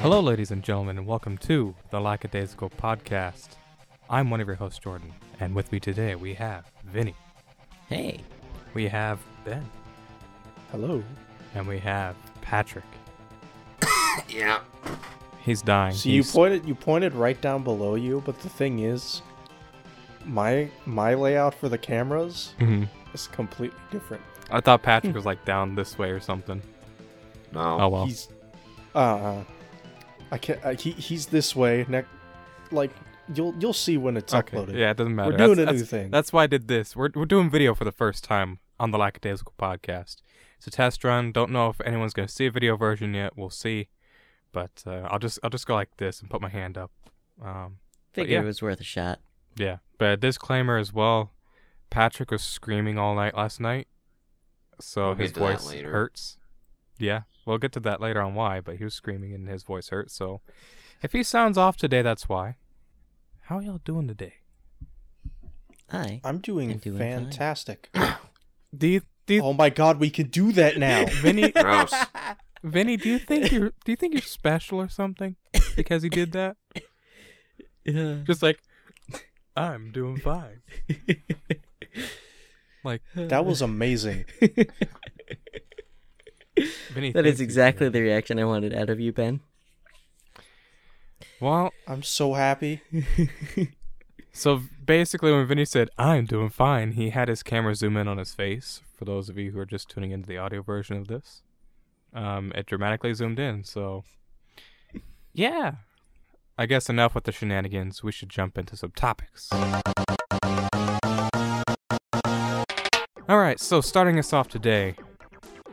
Hello, ladies and gentlemen, and welcome to the Lackadaisical Podcast. I'm one of your hosts, Jordan, and with me today we have Vinny, Hey. we have Ben, Hello. and we have Patrick. Yeah. He's dying. So you pointed you pointed right down below you, but the thing is, my my layout for the cameras Mhm. is completely different. I thought Patrick was like down this way or something. No. Oh well. He's, Uh uh, I can't. I, he he's this way. Ne- like you'll you'll see when it's okay. uploaded. Yeah, it doesn't matter. We're doing that's, a new thing. That's why I did this. We're we're doing video for the first time on the Lackadaisical Podcast. It's a test run. Don't know if anyone's gonna see a video version yet. We'll see. But uh, I'll just I'll just go like this and put my hand up. Um, But Figured yeah. it was worth a shot. Yeah, but disclaimer as well. Patrick was screaming all night last night, so We'll his get to that voice hurts. Yeah, we'll get to that later on why, but he was screaming and his voice hurt, So if he sounds off today, that's why. How y'all doing today? Hi. I'm doing, I'm doing fantastic. Do you, do you, oh my god, we can do that now. Vinny, Gross. Vinny, do you think you're do you think you're special or something because he did that? Yeah. Just like I'm doing fine. Like that was amazing. Vinny. That thinks is he's exactly good. the reaction I wanted out of you, Ben. Well, I'm so happy. So basically, when Vinny said, I'm doing fine, he had his camera zoom in on his face. For those of you who are just tuning into the audio version of this, um, it dramatically zoomed in. So, yeah. I guess enough with the shenanigans. We should jump into some topics. Alright, so starting us off today,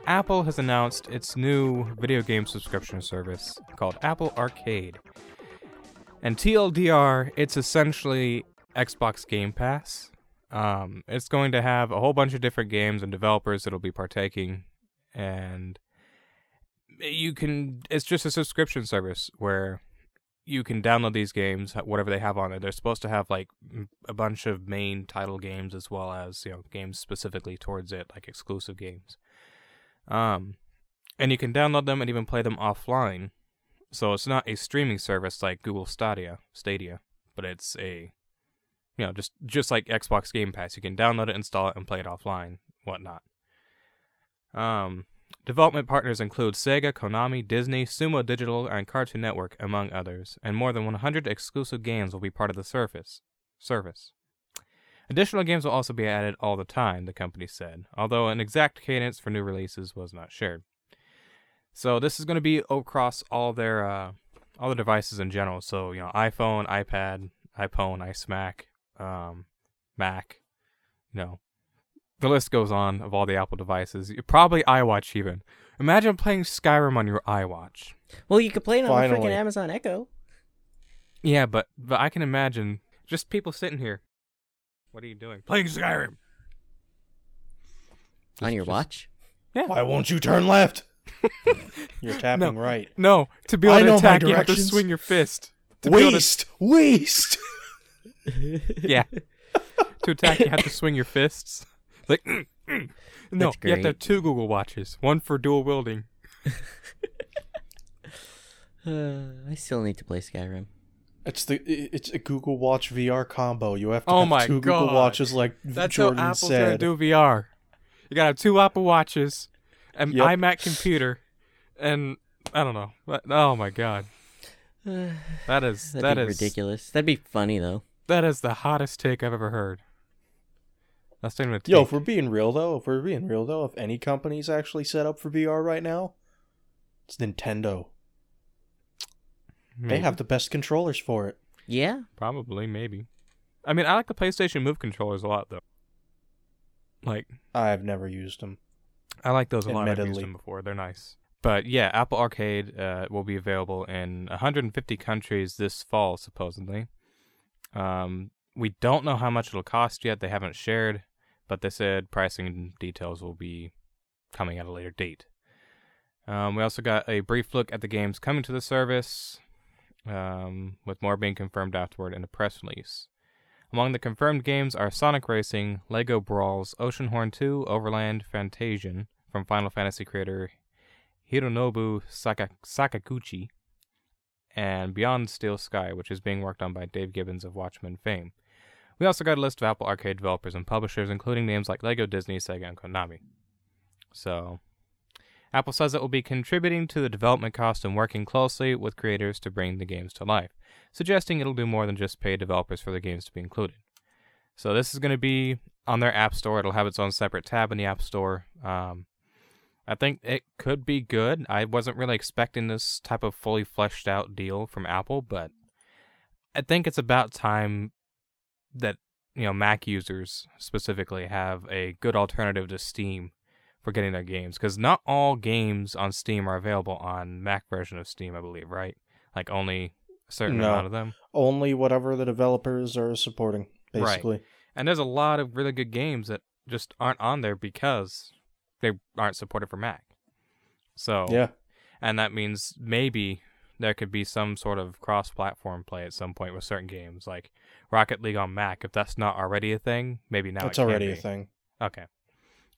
Apple has announced its new video game subscription service called Apple Arcade. And TLDR, it's essentially Xbox Game Pass. Um, it's going to have a whole bunch of different games and developers that'll be partaking, and you can. It's just a subscription service where you can download these games, whatever they have on it. They're supposed to have like a bunch of main title games as well as you know games specifically towards it, like exclusive games. Um, and you can download them and even play them offline. So it's not a streaming service like Google Stadia, Stadia, but it's a, you know, just just like Xbox Game Pass. You can download it, install it, and play it offline, whatnot. Um, development partners include Sega, Konami, Disney, Sumo Digital, and Cartoon Network, among others. And more than 100 exclusive games will be part of the service. Service. Additional games will also be added all the time, the company said, although an exact cadence for new releases was not shared. So this is going to be across all their uh, all the devices in general. So you know, iPhone, iPad, iPhone, iSmack, um, Mac. You know, the list goes on of all the Apple devices. Probably iWatch even. Imagine playing Skyrim on your iWatch. Well, you could play it on the freaking Amazon Echo. Yeah, but but I can imagine just people sitting here. What are you doing? Playing Skyrim. on your just- watch. Yeah. Why won't you turn left? You're tapping No. right. No, to be I able to my attack, you have to directions. swing your fist. To be able to- Waste, waste. Yeah. to attack, you have to swing your fists. Like, mm, mm. no, That's you have to have great. two Google Watches, one for dual wielding. Uh, I still need to play Skyrim. It's the it's a Google Watch VR combo. You have to Oh have my two God. Google Watches, like That's Jordan how Apple's said. gonna do VR. You gotta have two Apple Watches, an Yep. iMac computer, and I don't know. Oh my God, that is that'd that be is ridiculous. That'd be funny though. that is the hottest take I've ever heard. That's not even a take. Yo, if we're being real though, if we're being real though, if any company's actually set up for VR right now, it's Nintendo. They have the best controllers for it. Yeah. probably maybe. I mean, I like the PlayStation Move controllers a lot though. Like I've never used them. I like those a lot. I've used Admittedly. them before. They're nice. But yeah, Apple Arcade uh, will be available in 150 countries this fall, supposedly. Um, we don't know how much it'll cost yet. They haven't shared, but they said pricing and details will be coming at a later date. Um, we also got a brief look at the games coming to the service, um, with more being confirmed afterward in a press release. Among the confirmed games are Sonic Racing, Lego Brawls, Oceanhorn 2, Overland, Fantasian from Final Fantasy creator Hironobu Saka- Sakaguchi, and Beyond Steel Sky, which is being worked on by Dave Gibbons of Watchmen fame. We also got a list of Apple Arcade developers and publishers, including names like Lego, Disney, Sega, and Konami. So, Apple says it will be contributing to the development cost and working closely with creators to bring the games to life, suggesting it'll do more than just pay developers for the games to be included. So, this is going to be on their App Store. It'll have its own separate tab in the App Store. Um, I think it could be good. I wasn't really expecting this type of fully fleshed out deal from Apple, but I think it's about time that you know Mac users specifically have a good alternative to Steam for getting their games because not all games on Steam are available on Mac version of Steam, I believe, right? Like only a certain No. amount of them. Only whatever the developers are supporting, basically. Right. And there's a lot of really good games that just aren't on there because they aren't supported for Mac. So Yeah. and that means maybe there could be some sort of cross-platform play at some point with certain games, like Rocket League on Mac. If that's not already a thing, maybe now it's That's it already be. a thing. Okay,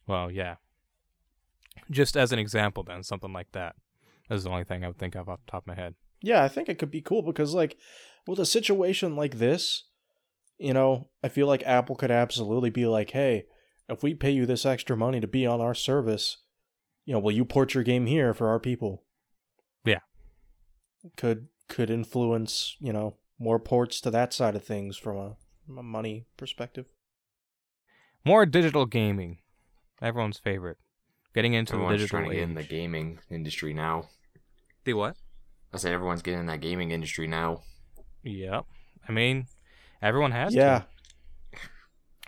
well, yeah. Just as an example, then something like that is the only thing I would think of off the top of my head. Yeah, I think it could be cool because, like, with a situation like this, you know, I feel like Apple could absolutely be like, hey, if we pay you this extra money to be on our service, you know, will you port your game here for our people? Yeah. Could could influence, you know, more ports to that side of things from a, from a money perspective. More digital gaming, everyone's favorite. Getting into the Everyone's digital trying to get in the gaming industry now. The what? I said everyone's getting in that gaming industry now. Yep. I mean, everyone has to. yeah.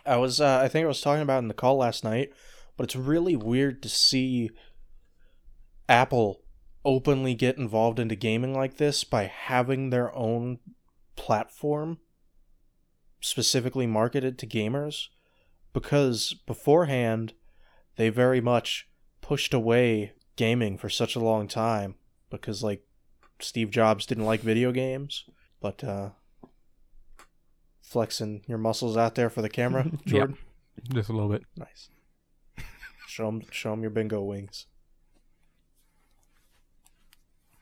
I was uh, I think I was talking about it in the call last night, but it's really weird to see Apple openly get involved into gaming like this by having their own platform specifically marketed to gamers because beforehand they very much pushed away gaming for such a long time because like Steve Jobs didn't like video games but uh flexing your muscles out there for the camera Jordan Just a little bit. nice show them show 'em your bingo wings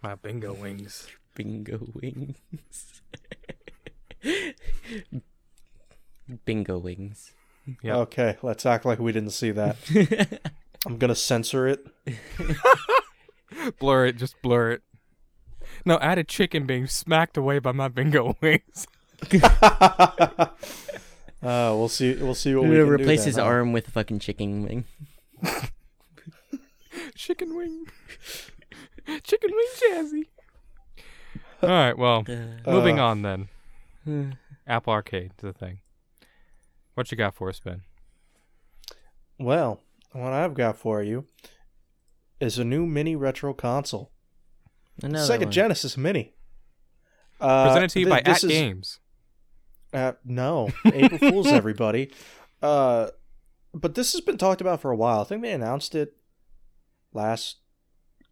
My bingo wings. Bingo wings. Bingo wings. Yep. okay let's act like we didn't see that I'm gonna censor it blur it, just blur it. No, add a chicken being smacked away by my bingo wings. uh, we'll see we'll see what we can replace do his huh? arm with a fucking chicken wing. chicken wing. chicken wing jazzy. All right, well, Uh, moving on then. uh, Apple Arcade is the thing. What you got for us, Ben? Well, what I've got for you is a new mini retro console. another Sega one. Genesis Mini. Uh, Presented to you thi- by this At is- Games. Uh, no, April Fools, everybody. Uh, but this has been talked about for a while. I think they announced it last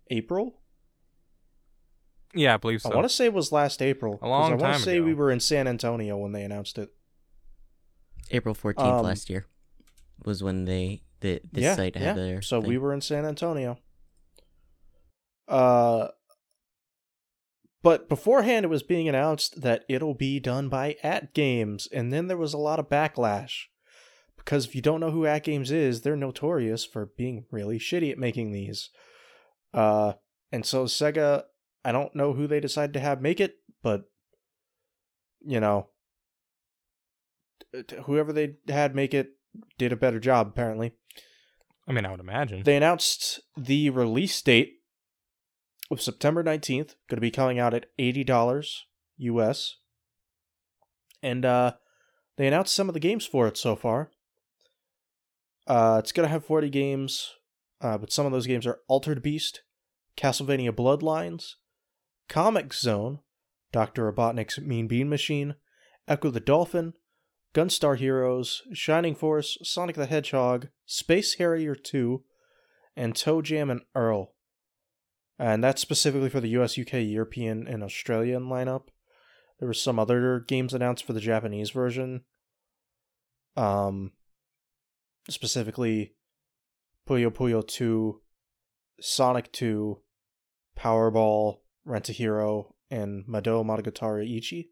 April. Yeah, I believe so. I want to say it was last April. A 'cause long I want to say ago. we were in San Antonio when they announced it. April 14th Um, last year was when they the this yeah, site yeah. had their So thing. we were in San Antonio. Uh, but beforehand, it was being announced that it'll be done by AtGames, and then there was a lot of backlash because if you don't know who AtGames is, they're notorious for being really shitty at making these. Uh, and so Sega, I don't know who they decided to have make it, but you know, whoever they had make it did a better job apparently. I mean, I would imagine. They announced the release date of September 19th, going to be coming out at $80 US. And uh, they announced some of the games for it so far. Uh, it's going to have 40 games, uh, but some of those games are Altered Beast, Castlevania Bloodlines, Comix Zone, Dr. Robotnik's Mean Bean Machine, Ecco the Dolphin, Gunstar Heroes, Shining Force, Sonic the Hedgehog, Space Harrier 2, and ToeJam and Earl. And that's specifically for the US, UK, European, and Australian lineup. There were some other games announced for the Japanese version. Um, specifically Puyo Puyo 2, Sonic 2, Powerball, Rent a Hero, and Mado Monogatari Ichi.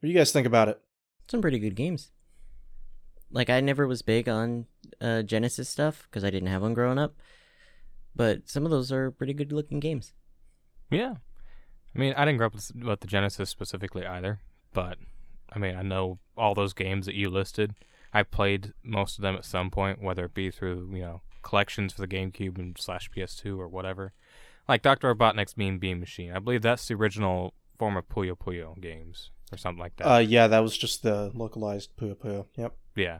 What do you guys think about it? Some pretty good games. Like I never was big on uh, Genesis stuff because I didn't have one growing up, but some of those are pretty good looking games. Yeah. I mean, I didn't grow up with, with the Genesis specifically either, but I mean, I know all those games that you listed. I played most of them at some point, whether it be through you know collections for the GameCube and slash PS2 or whatever. Like Doctor Robotnik's Mean Bean Machine. I believe that's the original form of Puyo Puyo games or something like that. Uh, yeah, that was just the localized Puyo Puyo. Yep. Yeah.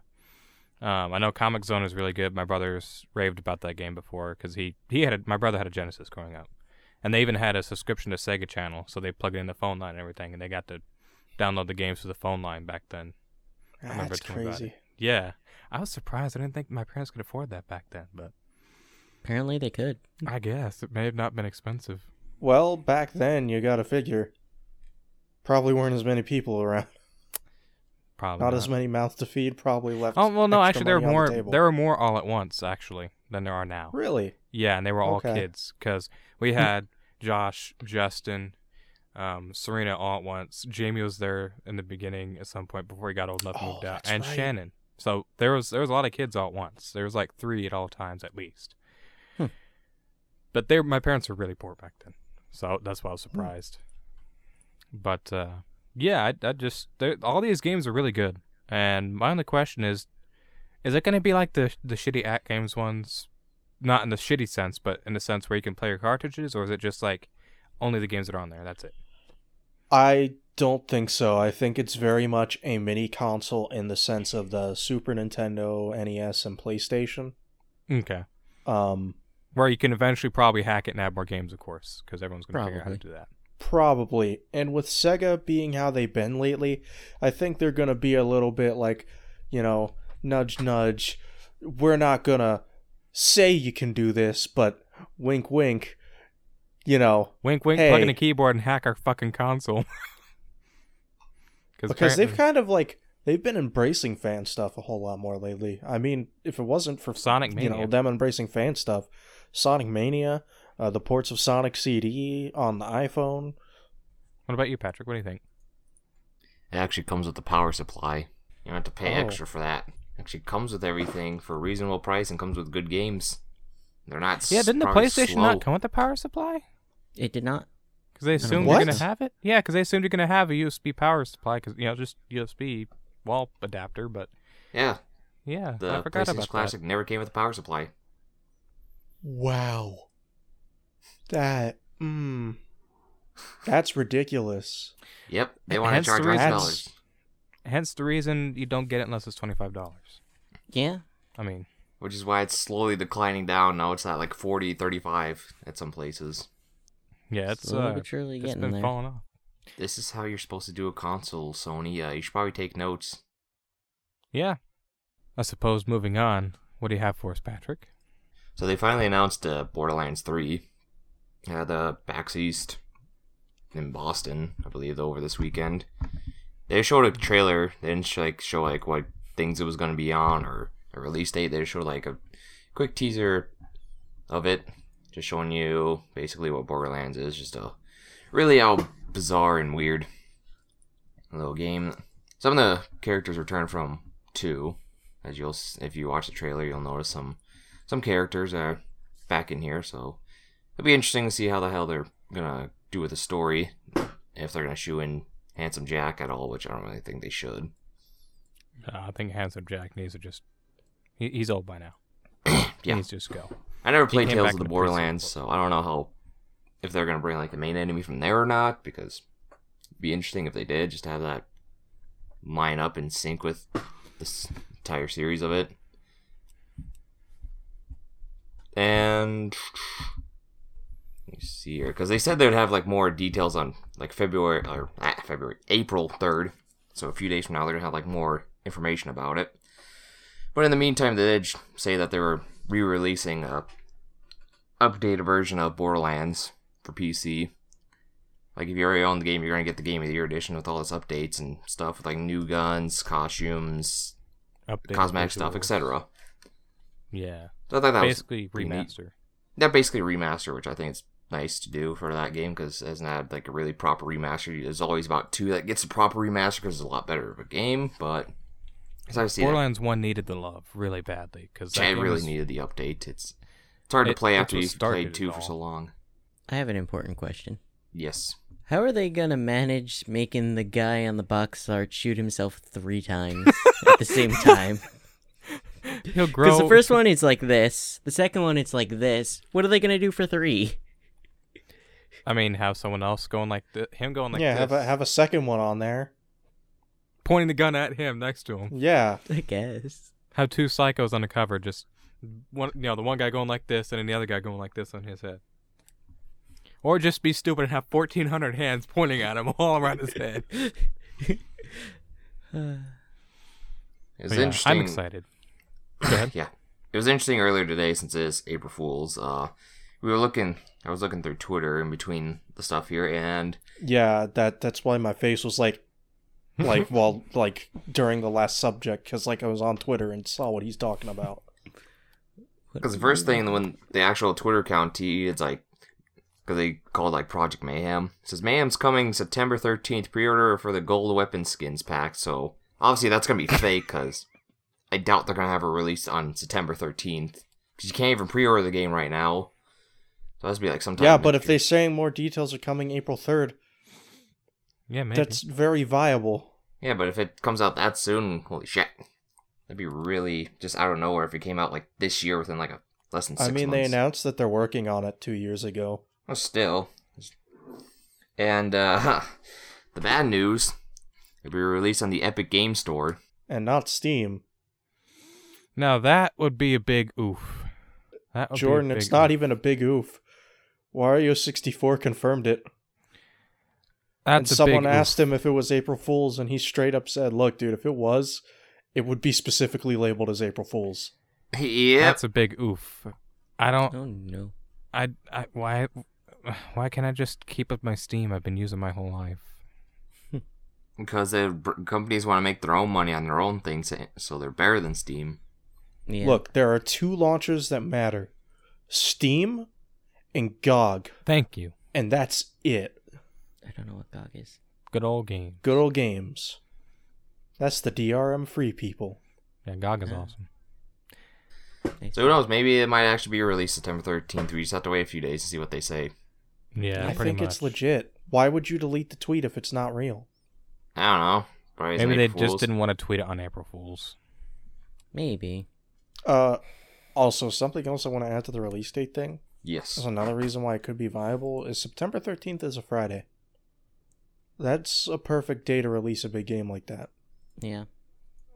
Um, I know Comix Zone is really good. My brother's raved about that game before because he he had a, my brother had a Genesis growing up, and they even had a subscription to Sega Channel, so they plugged in the phone line and everything, and they got to download the games through the phone line back then. I remember That's talking about crazy. Yeah, I was surprised. I didn't think my parents could afford that back then, but Apparently they could. I guess it may have not been expensive. Well, back then you got to figure. Probably weren't as many people around. Probably Not as many mouths to feed. Probably left. Oh well, no, actually, there were more. the. There were more all at once actually than there are now. Really? Yeah, and they were all Okay. kids because we had Josh, Justin, um, Serena all at once. Jamie was there in the beginning at some point before he got old enough to Oh, move out, and right. Shannon. So there was there was a lot of kids all at once. There was like three at all times at least. Hmm. But they my parents were really poor back then, so that's why I was Hmm. surprised. But uh, yeah, I, I just all these games are really good, and my only question is, is it going to be like the the shitty at games ones? Not in the shitty sense, but in the sense where you can play your cartridges, or is it just like only the games that are on there? That's it. I don't think so. I think it's very much a mini console in the sense of the Super Nintendo, NES, and PlayStation. Okay. Um, Where you can eventually probably hack it and add more games, of course, because everyone's going to figure out how to do that. Probably. And with Sega being how they've been lately, I think they're going to be a little bit like, you know, nudge, nudge. We're not going to say you can do this, but wink, wink. You know, Wink, wink. Plug in a keyboard and hack our fucking console. because they've kind of like they've been embracing fan stuff a whole lot more lately. I mean, if it wasn't for Sonic you know them embracing fan stuff, Sonic Mania, uh, the ports of Sonic CD on the iPhone. What about you, Patrick? What do you think? It actually comes with the power supply. You don't have to pay Oh. extra for that. It actually comes with everything for a reasonable price and comes with good games. They're not. Yeah, didn't the PlayStation slow. not come with the power supply? It did not. Because they assumed know. you're gonna have it? Yeah, because they assumed you're going to have a USB power supply, because, you know, just USB wall adapter, but Yeah, yeah, the I forgot PlayStation about Classic never came with a power supply. Wow, that mm, that's ridiculous. Yep, they H- want to hence charge the less reason- dollars. Hence the reason you don't get it unless it's $25. Yeah. I mean, Which is why it's slowly declining down. Now it's at like 40, 35 at some places. yeah, it's, Slowly uh, but surely it's getting been there. falling off. This is how you're supposed to do a console, Sony. Uh, you should probably take notes. Yeah. I suppose moving on, what do you have for us, Patrick? So they finally announced uh, Borderlands 3 at uh, PAX East in Boston, I believe, over this weekend. They showed a trailer. They didn't like show like what things it was going to be on or a release date. They showed like a quick teaser of it, just showing you basically what Borderlands is. Just a really how bizarre and weird little game. Some of the characters return from two, as you'll if you watch the trailer, you'll notice some some characters are back in here, so it'll be interesting to see how the hell they're gonna do with the story. If they're gonna shoe in Handsome Jack at all, which I don't really think they should. Uh, I think Handsome Jack needs to just. He, he's old by now. He needs to just go. I never played Tales of the Borderlands, so I don't know how if they're gonna bring like the main enemy from there or not. Because it'd be interesting if they did, just to have that line up in sync with this entire series of it. And me see here, because they said they'd have like more details on like February or ah, February, April third. So a few days from now, they're gonna have like more information about it. But in the meantime, they did say that they were re-releasing a updated version of Borderlands for PC. Like if you already own the game, you're gonna get the Game of the Year edition with all its updates and stuff, with like new guns, costumes, Updated cosmetic stuff, etc. Yeah. So I thought that was Basically neat. remaster. that basically remaster, which I think is nice to do for that game because it hasn't had like a really proper remaster. There's always about two that gets a proper remaster because it's a lot better of a game, but it's nice to see that. Borderlands One needed the love really badly because I really needed the update. It's it's hard It- to play it's after you've played two for so long. I have an important question. Yes. How are they gonna manage making the guy on the box art shoot himself three times at the same time? He'll grow. Because the first one it's like this, the second one it's like this. What are they gonna do for three? I mean, have someone else going like th- him going like yeah, this, have a have a second one on there. pointing the gun at him next to him. Yeah, I guess. Have two psychos on the cover, just one, you know, the one guy going like this, and then the other guy going like this on his head. Or just be stupid and have fourteen hundred hands pointing at him all around his head. It's yeah, interesting. I'm excited. Go ahead. yeah. It was interesting earlier today since it is April Fool's. Uh, we were looking. I was looking through Twitter in between the stuff here, and yeah. That that's why my face was like, like well, like during the last subject because like I was on Twitter and saw what he's talking about. because the first thing when the actual Twitter account T, it's like because they called like Project Mayhem. It says Mayhem's coming September thirteenth. Pre-order for the gold weapon skins pack. So obviously that's gonna be fake because I doubt they're gonna have a release on September thirteenth because you can't even pre-order the game right now. So that's be like sometime. yeah, but if year. they're saying more details are coming April third, Yeah, maybe. that's very viable. Yeah, but if it comes out that soon, holy shit. That'd be really just out of nowhere if it came out like this year within like a less than six I mean, months. they announced that they're working on it two years ago. Well, still. And uh the bad news, it'll be released on the Epic Game Store. and not Steam. Now that would be a big oof. That would be a Jordan, it's big not oof. even a big oof. Wario sixty four confirmed it, That's and someone big asked him if it was April Fools, and he straight up said, "Look, dude, if it was, it would be specifically labeled as April Fools." Yeah, That's a big oof. I don't. Oh no. I. I. Why? Why can't I just keep up my Steam? I've been using my whole life. because the companies want to make their own money on their own things, eh, so they're better than Steam. Yeah. Look, there are two launchers that matter: Steam and GOG, Thank you. and that's it. I don't know what GOG is. Good old game. Good old games. That's the DRM free people. Yeah, GOG is Yeah. awesome. So who knows? Maybe it might actually be released September 13th. We just have to wait a few days to see what they say. Yeah, I pretty think much. it's legit. Why would you delete the tweet if it's not real? I don't know. Probably Maybe they April just didn't want to tweet it on April Fools. Maybe. Uh, also something else I want to add to the release date thing. Yes. That's another reason why it could be viable is September 13th is a Friday. That's a perfect day to release a big game like that. Yeah.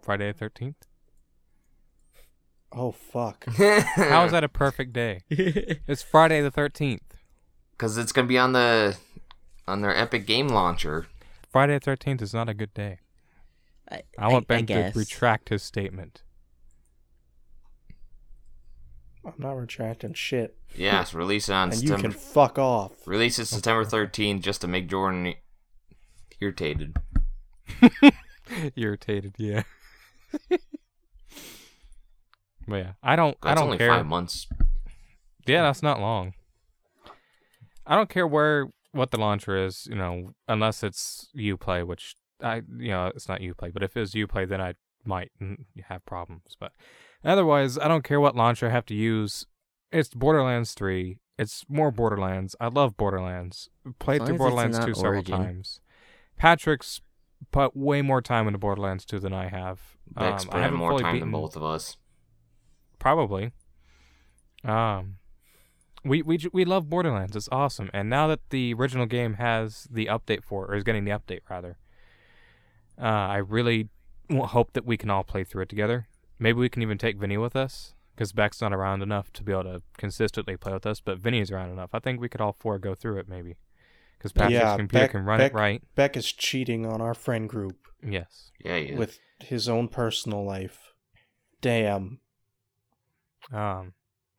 Friday the thirteenth. Oh fuck. How is that a perfect day? It's Friday the thirteenth. Because it's gonna be on the on their Epic Game Launcher. Friday the thirteenth is not a good day. I, I want Ben guess. to retract his statement. I'm not retracting shit. Yes, release it on And you can fuck off. Release it September 13th just to make Jordan irritated. Irritated, yeah. but yeah, I don't. I don't only care. five months. Yeah, that's not long. I don't care where what the launcher is, you know, unless it's UPlay, which I, you know, it's not UPlay. But if it's UPlay, then I might have problems. But otherwise, I don't care what launcher I have to use. It's Borderlands Three. It's more Borderlands. I love Borderlands. Played through Borderlands not 2 several Origin. times. Patrick's put way more time into Borderlands 2 than I have. Beck's Um, I haven't more fully time beaten- than both of us. Probably. Um, we we we love Borderlands. It's awesome. And now that the original game has the update for it, or is getting the update rather, uh, I really hope that we can all play through it together. Maybe we can even take Vinny with us because Beck's not around enough to be able to consistently play with us, but Vinny's around enough. I think we could all four go through it maybe. Because Patrick's Yeah, computer Beck- can run Beck- it right. Beck is cheating on our friend group Yes. Yeah, yeah. with his own personal life. Damn. Um,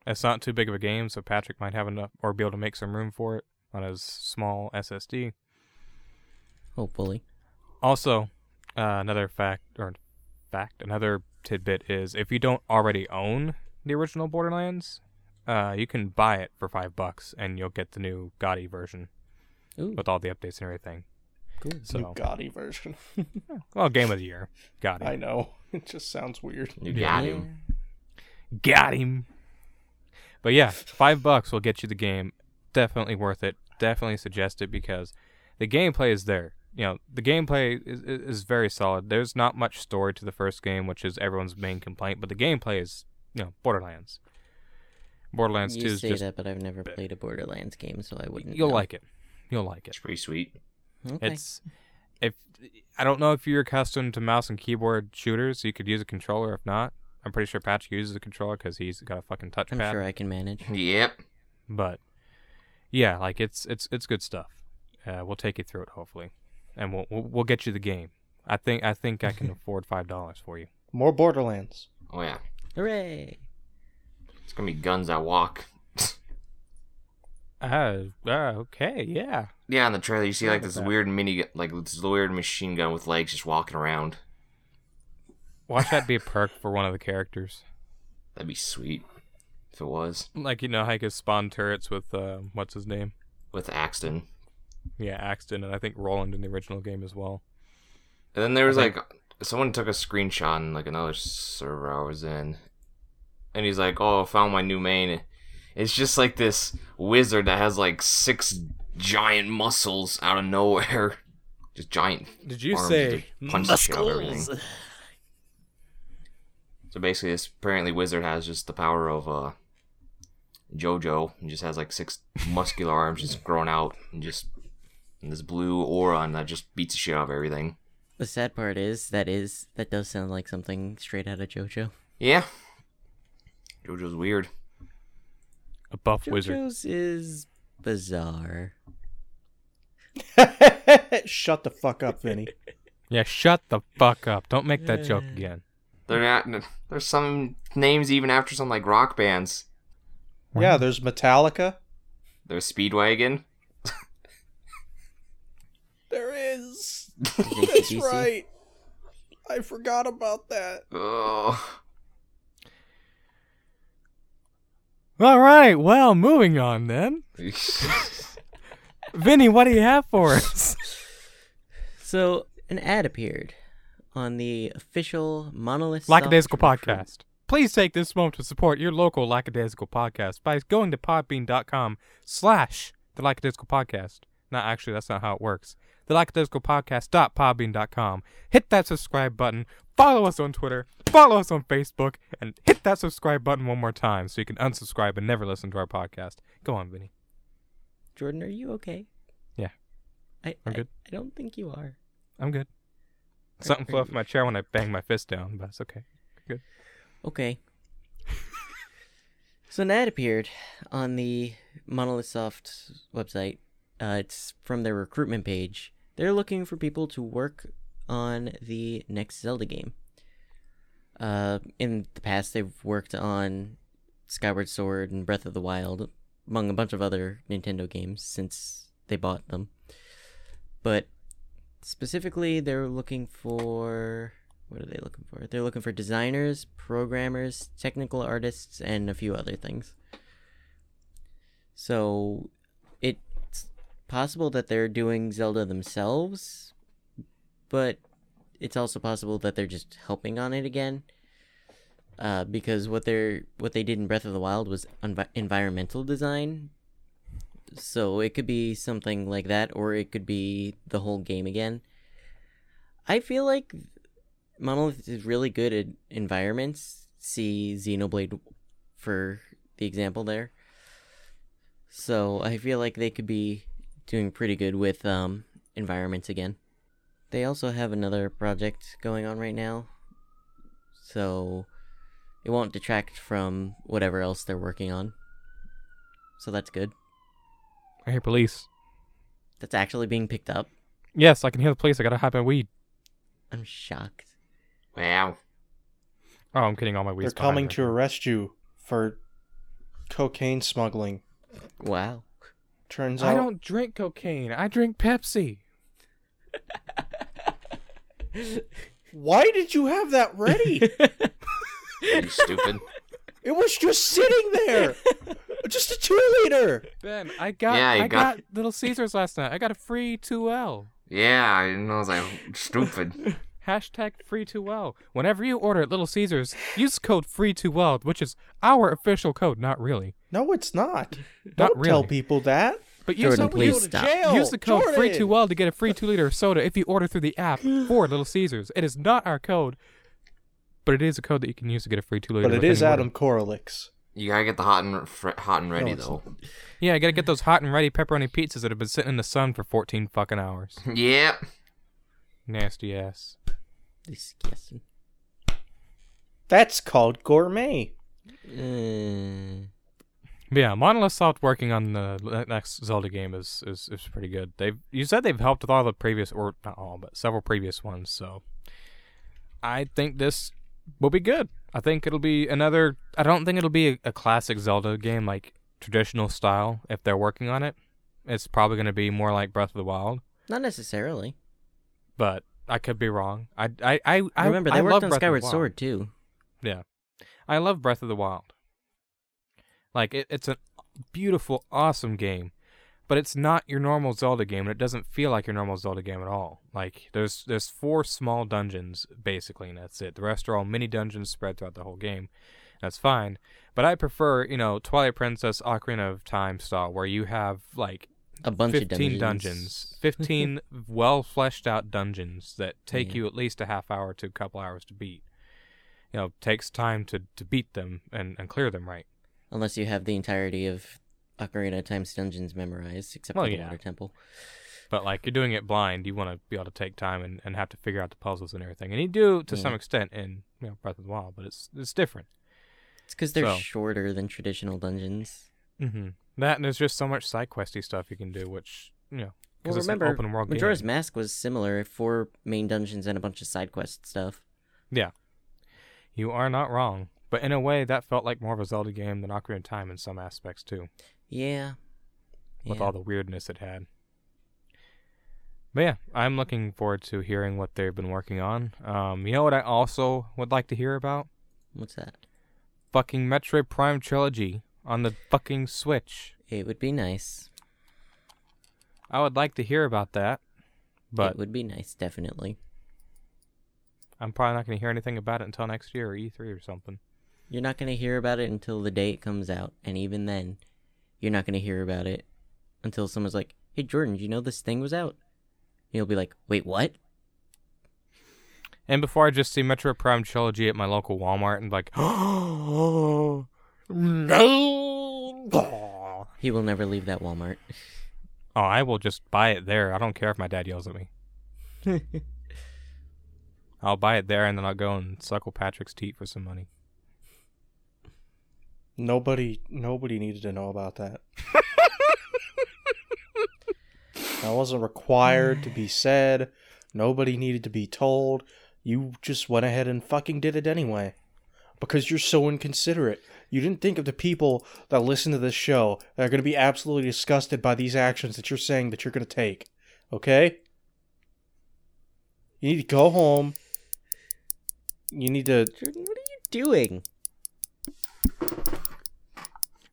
it's not too big of a game, so Patrick might have enough or be able to make some room for it on his small SSD. Hopefully. Also, uh, another fact or fact, another tidbit is if you don't already own the original Borderlands, uh, you can buy it for five bucks, and you'll get the new Gotti version Ooh, with all the updates and everything. cool. So, New Gotti version. well, game of the year, Gotti. I know. It just sounds weird. You Yeah. got him. Got him. But yeah, five bucks will get you the game. Definitely worth it. Definitely suggest it because the gameplay is there. You know, the gameplay is, is is very solid. There's not much story to the first game, which is everyone's main complaint, but the gameplay is, you know, Borderlands. Borderlands You 2 is say just that, but I've never played a Borderlands game, so I wouldn't. you'll know. like it. You'll like it. It's pretty sweet. Okay. It's if I don't know if you're accustomed to mouse and keyboard shooters, so you could use a controller. If not, I'm pretty sure Patrick uses a controller because he's got a fucking touchpad. I'm sure I can manage. Yep. but yeah, like it's it's it's good stuff. Uh, we'll take you through it hopefully, and we'll, we'll we'll get you the game. I think I think I can afford five dollars for you. More Borderlands. Oh yeah. Hooray! It's gonna be guns that walk. Uh, uh okay, yeah. Yeah, in the trailer you see like Look at this that. weird mini, like this weird machine gun with legs just walking around. Watch that be a perk for one of the characters. That'd be sweet if it was Like you know how you can spawn turrets with uh, what's his name? with Axton. Yeah, Axton, and I think Roland in the original game as well. And then there was I think- like someone took a screenshot in like another server I was in, and he's like, "Oh, I found my new main." It's just like this wizard that has like six giant muscles out of nowhere, just giant. Did you arms say to punch the shit out of. So basically, this apparently wizard has just the power of uh JoJo. He just has like six muscular arms just growing out and just and this blue aura and that just beats the shit out of everything. The sad part is that is that does sound like something straight out of JoJo. Yeah. JoJo's weird. a buff wizard? JoJo's is bizarre. Shut the fuck up, Vinny. Yeah, shut the fuck up. Don't make that joke again. They're not, there's some names even after some like rock bands. yeah, there's Metallica. There's Speedwagon. There is. That's right. I forgot about that. Oh. All right, well, moving on then. Vinny, what do you have for us? So an ad appeared on the official Monolith Lackadaisical Podcast. Please take this moment to support your local Lackadaisical Podcast by going to podbean.com slash the Lackadaisical Podcast. No, actually, that's not how it works. The Lackadaisical Podcast.podbean.com. Hit that subscribe button. Follow us on Twitter. Follow us on Facebook. And hit that subscribe button one more time so you can unsubscribe and never listen to our podcast. Go on, Vinny. Jordan, are you okay? Yeah. I, I'm I- good. I don't think you are. I'm good. Something flew off my chair when I banged my fist down, but it's okay. Good. Okay. so an ad appeared on the Monolith Soft website. Uh, it's from their recruitment page. They're looking for people to work on the next Zelda game. Uh, in the past, they've worked on Skyward Sword and Breath of the Wild, among a bunch of other Nintendo games since they bought them. But specifically, they're looking for what are they looking for? They're looking for designers, programmers, technical artists, and a few other things. So possible that they're doing Zelda themselves, but it's also possible that they're just helping on it again. Uh, because what they're what they did in Breath of the Wild was envi- environmental design, so it could be something like that, or it could be the whole game again. I feel like Monolith is really good at environments. See Xenoblade for the example there. So I feel like they could be doing pretty good with um, environments again. They also have another project going on right now. So it won't detract from whatever else they're working on. So that's good. I hear police. That's actually being picked up. Yes, I can hear the police. I gotta hide my weed. I'm shocked. Wow. Oh, I'm kidding. All my They're coming behind to arrest you for cocaine smuggling. Wow. Turns me. I out don't drink cocaine. I drink Pepsi. Why did you have that ready? You stupid. It was just sitting there. just a two liter. Ben, I got Yeah, you I got... got- Little Caesars last night. I got a free 2L. Yeah, I know. I was like, stupid. Hashtag free 2L. Whenever you order at Little Caesars, use code free 2L, which is our official code. Not really, No, it's not. Not Don't tell people that. but use Jordan, the, please Go to stop. jail. use the code free Jordan. 2L to get a free two liter of soda if you order through the app for Little Caesars. It is not our code, but it is a code that you can use to get a free two liter. But it with is any Adam order. Korolix. You gotta get the hot and fr- hot and ready it's though. Yeah, I gotta get those hot and ready pepperoni pizzas that have been sitting in the sun for 14 fucking hours. Yep. Nasty ass. Disgusting. That's called gourmet. Uh, But yeah, Monolith Soft working on the next Zelda game is, is is pretty good. They've you said they've helped with all the previous or not all, but several previous ones. So I think this will be good. I think it'll be another. I don't think it'll be a, a classic Zelda game like traditional style. If they're working on it, it's probably going to be more like Breath of the Wild. not necessarily. But I could be wrong. I I I, I Remember, they I worked on Breath Skyward Sword too. Yeah. I love Breath of the Wild. Like it, it's a beautiful, awesome game. But it's not your normal Zelda game and it doesn't feel like your normal Zelda game at all. Like there's there's four small dungeons basically and that's it. The rest are all mini dungeons spread throughout the whole game. That's fine. But I prefer, you know, Twilight Princess Ocarina of Time style where you have like A bunch 15 of dungeons. 15 well fleshed out dungeons that take Yeah. you at least a half hour to a couple hours to beat. You know, takes time to, to beat them and, and clear them right. Unless you have the entirety of Ocarina of Time's dungeons memorized, except Well, for the yeah. Water Temple. But like you're doing it blind, you want to be able to take time and, and have to figure out the puzzles and everything. And you do to some extent in you know Breath of the Wild, but it's it's different. It's because they're So- shorter than traditional dungeons. Mm-hmm. That and there's just so much side questy stuff you can do, which you know because Well, it's remember, an open world Majora's game. Mask was similar, four main dungeons and a bunch of side quest stuff. Yeah, you are not wrong, but in a way that felt like more of a Zelda game than Ocarina of Time in some aspects too. Yeah. with Yeah. all the weirdness it had. But yeah, I'm looking forward to hearing what they've been working on. Um, you know what I also would like to hear about? What's that? Fucking Metroid Prime trilogy on the fucking Switch. It would be nice. I would like to hear about that, but it would be nice, definitely. I'm probably not going to hear anything about it until next year or E3 or something. You're not going to hear about it until the day it comes out, and even then, you're not going to hear about it until someone's like, "Hey Jordan, do you know this thing was out?" You'll be like, "Wait, what?" And before I just see Metroid Prime trilogy at my local Walmart and like, oh no. He will never leave that Walmart. Oh, I will just buy it there. I don't care if my dad yells at me. I'll buy it there and then I'll go and suckle Patrick's teeth for some money. Nobody, nobody needed to know about that. that wasn't required to be said. Nobody needed to be told. You just went ahead and fucking did it anyway. Because you're so inconsiderate. You didn't think of the people that listen to this show that are going to be absolutely disgusted by these actions that you're saying that you're going to take. Okay? You need to go home. You need to. Jordan, what are you doing?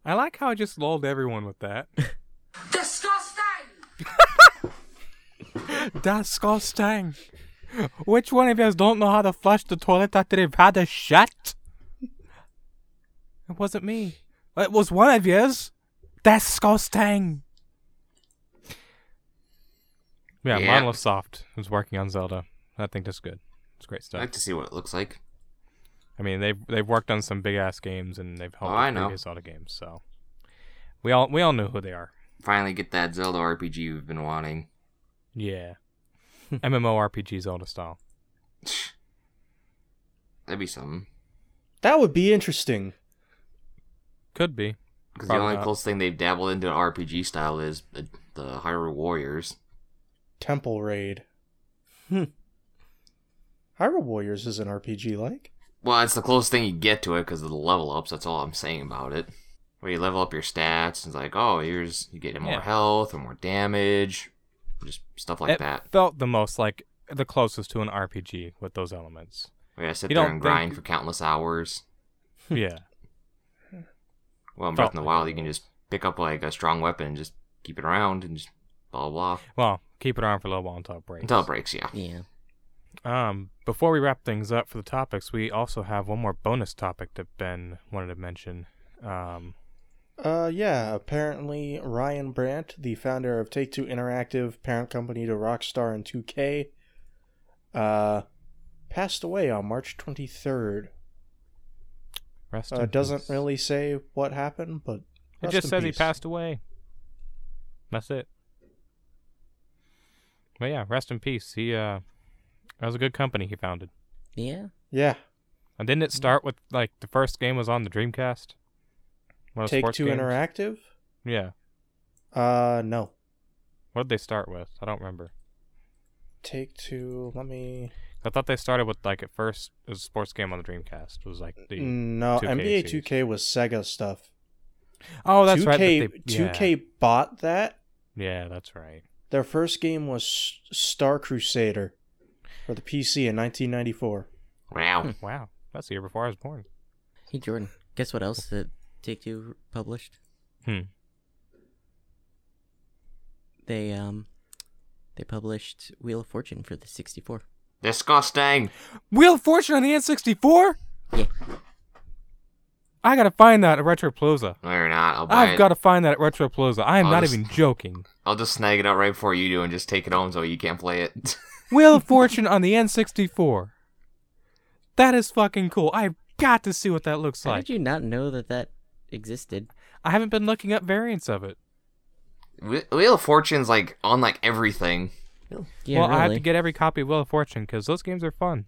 I like how I just lulled everyone with that. Disgusting! Disgusting. Which one of you don't know how to flush the toilet after they've had a shit? It wasn't me. It was one of yous. Disgusting. Yeah, Yeah. Monolith Soft is working on Zelda. I think that's good. It's great stuff. I stuff. like to see what it looks like. I mean, they've they've worked on some big ass games and they've helped Oh, with I know. previous Zelda games. So we all we all know who they are. Finally get that Zelda RPG we've been wanting. Yeah, MMORPG Zelda style. That'd be something. That would be interesting. Could be. Because the only not. close thing they've dabbled into an RPG style is the, the Hyrule Warriors. Temple Raid. Hmm. Hyrule Warriors is an RPG like. Well, it's the closest thing you get to it because of the level ups. That's all I'm saying about it. Where you level up your stats, and it's like, oh, here's you get more Yeah. health or more damage, just stuff like it that. felt the most like the closest to an RPG with those elements. Where I sit you there don't and grind think- for countless hours. yeah. Well, in Breath Felt in the Wild, you can just pick up like a strong weapon and just keep it around and just blah blah blah Well, keep it around for a little while until it breaks. until it breaks. Yeah. Yeah. Um, before we wrap things up for the topics, we also have one more bonus topic that Ben wanted to mention. Um, Uh, yeah. Apparently, Ryan Brant, the founder of Take Two Interactive, parent company to Rockstar and 2K, uh, passed away on March 23rd. rest. Uh, doesn't peace. really say what happened, but It just says he passed away. That's it. But yeah, rest in peace. He uh, that was a good company he founded. Yeah. Yeah. And didn't it start with like the first game was on the Dreamcast? One of Take Two games? Interactive. Yeah. Uh, no. What did they start with? I don't remember. Take Two. Let me. I thought they started with like at first it was a sports game on the Dreamcast. It was like the No, 2K NBA 2K was Sega stuff. oh that's 2K, right. 2K bought that. Yeah. yeah, that's right. Their first game was Star Crusader for the PC in 1994. Wow. Wow, that's the year before I was born. Hey Jordan, guess what else that Take Two published? Hmm. They um, they published Wheel of Fortune for the 64. Disgusting. Wheel of Fortune on the N64. Yeah. I gotta find that at Retropalooza. No, you're not. I'll buy I've it. got to find that at Retropalooza. I am I'll not just- even joking. I'll just snag it out right before you do and just take it home so you can't play it. Wheel of Fortune on the N64. That is fucking cool. I've got to see what that looks like. How like. did you not know that that existed? I haven't been looking up variants of it. Whe- Wheel of Fortune's like on like everything. Yeah, well, really. I have to get every copy of Wheel of Fortune because those games are fun.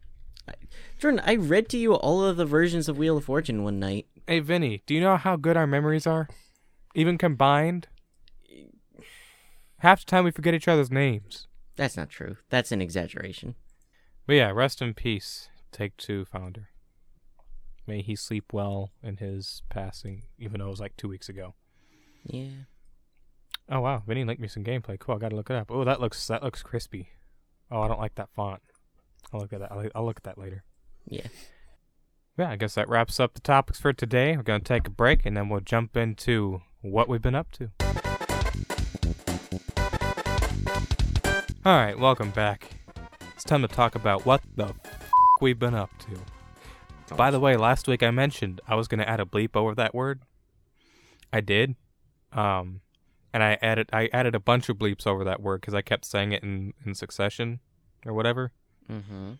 Jordan, I read to you all of the versions of Wheel of Fortune one night. Hey, Vinny, do you know how good our memories are? Even combined? Half the time we forget each other's names. That's not true. That's an exaggeration. But yeah, rest in peace, Take Two founder. May he sleep well in his passing, even though it was like two weeks ago. Yeah. Oh wow, Vinny linked me some gameplay. Cool, I gotta look it up. Oh, that looks that looks crispy. Oh, I don't like that font. I'll look at that. I'll, I'll look at that later. Yeah. Yeah, I guess that wraps up the topics for today. We're gonna take a break and then we'll jump into what we've been up to. All right, welcome back. It's time to talk about what the f- we've been up to. By the way, last week I mentioned I was gonna add a bleep over that word. I did, um, and I added I added a bunch of bleeps over that word because I kept saying it in in succession or whatever. Mm-hmm.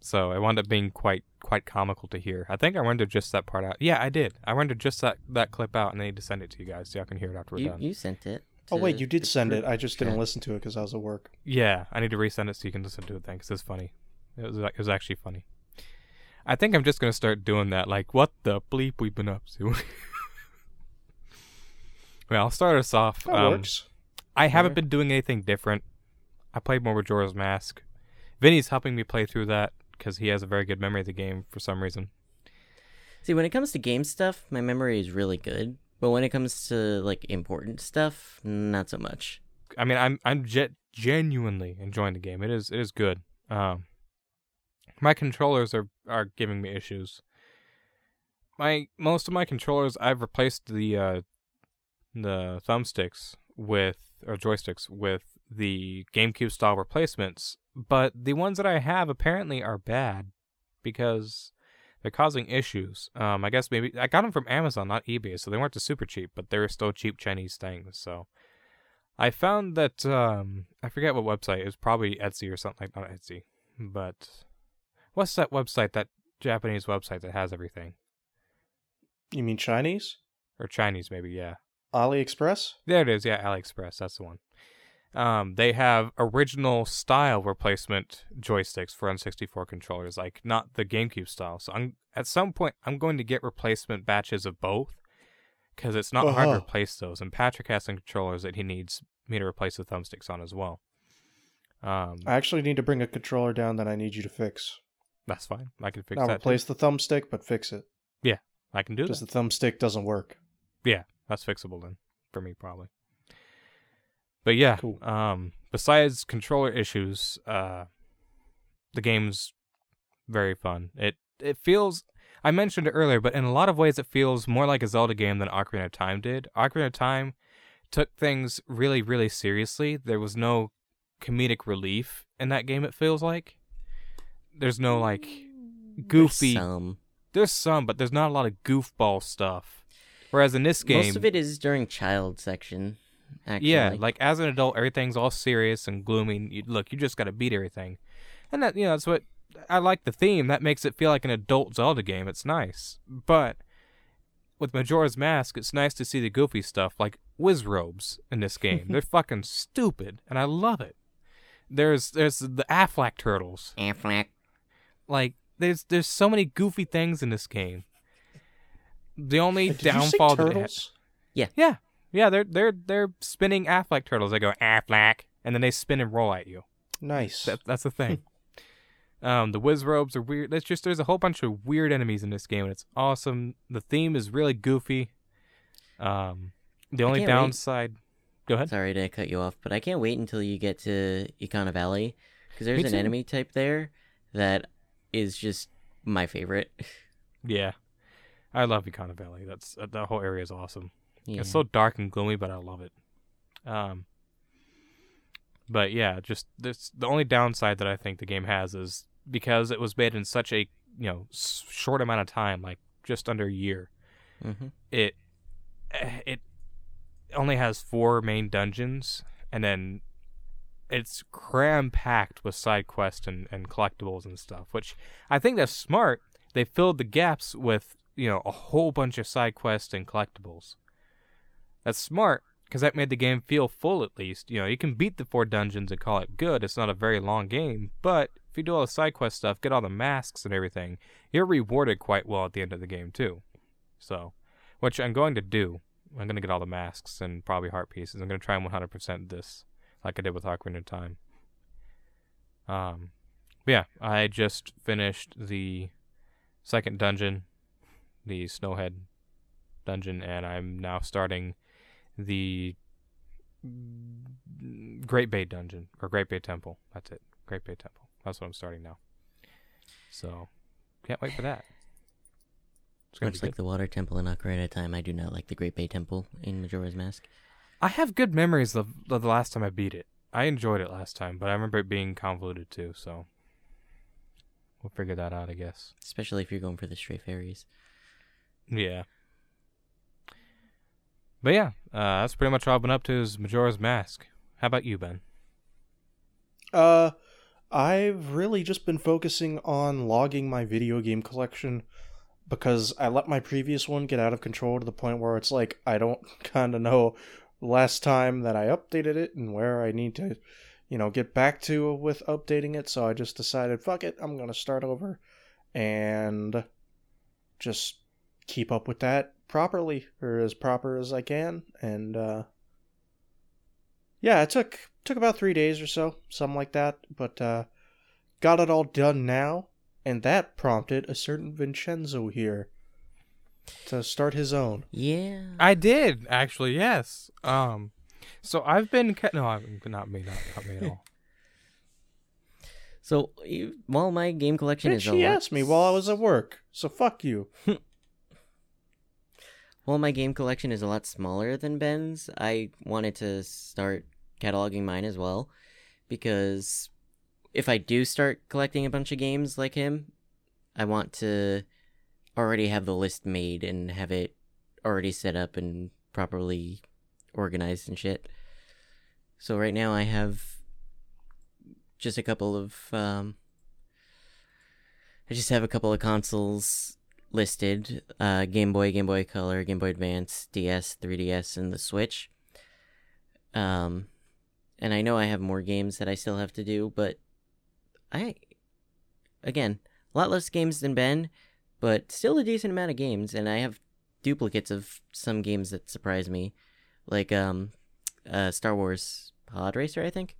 So it wound up being quite quite comical to hear. I think I rendered just that part out. Yeah, I did. I rendered just that that clip out, and I need to send it to you guys so y'all can hear it after we're You done. you sent it. Oh wait, you did send it. I just didn't listen to it because I was at work. Yeah, I need to resend it so you can listen to it then, because it's funny. It was it was actually funny. I think I'm just gonna start doing that. Like, what the bleep we've been up to? well, I'll start us off. That Um, works. I haven't Sure. been doing anything different. I played more with Majora's Mask. Vinny's helping me play through that because he has a very good memory of the game for some reason. See, when it comes to game stuff, my memory is really good. But when it comes to like important stuff, not so much. I mean, I'm I'm ge- genuinely enjoying the game. It is it is good. Um, my controllers are are giving me issues. My most of my controllers, I've replaced the uh, the thumbsticks with or joysticks with the GameCube style replacements, but the ones that I have apparently are bad because they're causing issues. Um, I guess maybe I got them from Amazon, not eBay, so they weren't the super cheap, but they were still cheap Chinese things. So I found that um, I forget what website. It was probably Etsy or something like not Etsy, but what's that website? That Japanese website that has everything You mean Chinese? or Chinese maybe? Yeah, AliExpress? there it is. Yeah, AliExpress. That's the one. Um, they have original style replacement joysticks for N64 controllers, like not the GameCube style. So I'm at some point I'm going to get replacement batches of both because it's not hard to Uh-huh. replace those. And Patrick has some controllers that he needs me to replace the thumbsticks on as well. Um, I actually need to bring a controller down that I need you to fix. that's fine. I can fix that. Not that. replace the thumbstick, but fix it. Yeah, I can do it. Because the thumbstick doesn't work. Yeah, that's fixable then for me probably. But yeah, Cool. um besides controller issues, uh the game's very fun. It it feels I mentioned it earlier, but in a lot of ways, it feels more like a Zelda game than Ocarina of Time did. Ocarina of Time took things really, really seriously. There was no comedic relief in that game. It feels like there's no like goofy. There's some. There's some, but there's not a lot of goofball stuff. Whereas in this game, Most of it is during child section. Actually. yeah, like as an adult, everything's all serious and gloomy. You, look, you just got to beat everything, and that you know that's what I like. The theme that makes it feel like an adult Zelda game. It's nice, but with Majora's Mask, it's nice to see the goofy stuff like Wizzrobes in this game. They're fucking stupid, and I love it. There's there's the Affleck turtles. Affleck. Like there's there's so many goofy things in this game. The only Did you say downfall that it ha- turtles? yeah, yeah, they're they're they're spinning Affleck turtles. They go Affleck, and then they spin and roll at you. Nice. That, that's the thing. um, the Wizzrobes are weird. There's just there's a whole bunch of weird enemies in this game, and it's awesome. The theme is really goofy. Um, the only can't wait. downside. Go ahead. Sorry to cut you off, but I can't wait until you get to Ikana Valley because there's Me an too. enemy type there that is just my favorite. Yeah, I love Ikana Valley. That's uh, that whole area is awesome. Yeah. It's so dark and gloomy, but I love it. Um, but yeah, just this the only downside that I think the game has is because it was made in such a you know short amount of time, like just under a year. hmm It eh, it only has four main dungeons, and then it's cram packed with side quests and, and collectibles and stuff. Which I think that's smart. They filled the gaps with you know a whole bunch of side quests and collectibles. That's smart because that made the game feel full at least. You know, you can beat the four dungeons and call it good. It's not a very long game, but if you do all the side quest stuff, get all the masks and everything, you're rewarded quite well at the end of the game too. So, which I'm going to do. I'm going to get all the masks and probably heart pieces. I'm going to try and 100% this, like I did with Ocarina of Time. Um, yeah, I just finished the second dungeon, the Snowhead dungeon, and I'm now starting the Great Bay dungeon or Great Bay Temple. That's it. Great Bay Temple. That's what I'm starting now. So, can't wait for that. Much like good. the Water Temple in Ocarina of Time, I do not like the Great Bay Temple in Majora's Mask. I have good memories of, of the last time I beat it. I enjoyed it last time, but I remember it being convoluted too. So we'll figure that out, I guess. Especially if you're going for the stray fairies. Yeah. But yeah, uh, that's pretty much all I've been up to is Majora's Mask. How about you, Ben? Uh, I've really just been focusing on logging my video game collection because I let my previous one get out of control to the point where it's like I don't kind of know last time that I updated it and where I need to, you know, get back to with updating it. So I just decided, fuck it, I'm gonna start over and just keep up with that properly or as proper as I can. And uh, yeah, it took took about three days or so, something like that. But uh, got it all done now, and that prompted a certain Vincenzo here to start his own. Yeah. I did actually, yes. Um, so I've been ca- no, I'm not me, not, not me at all. So you- while my game collection Bitch, is a she asked me while I was at work, so fuck you. While my game collection is a lot smaller than Ben's, I wanted to start cataloging mine as well because if I do start collecting a bunch of games like him, I want to already have the list made and have it already set up and properly organized and shit. So right now I have just a couple of um I just have a couple of consoles listed uh, Game Boy, Game Boy Color, Game Boy Advance, DS, 3DS, and the Switch. Um, and I know I have more games that I still have to do, but I, again, a lot less games than Ben, but still a decent amount of games, and I have duplicates of some games that surprise me, like um, uh, Star Wars Pod Racer, I think,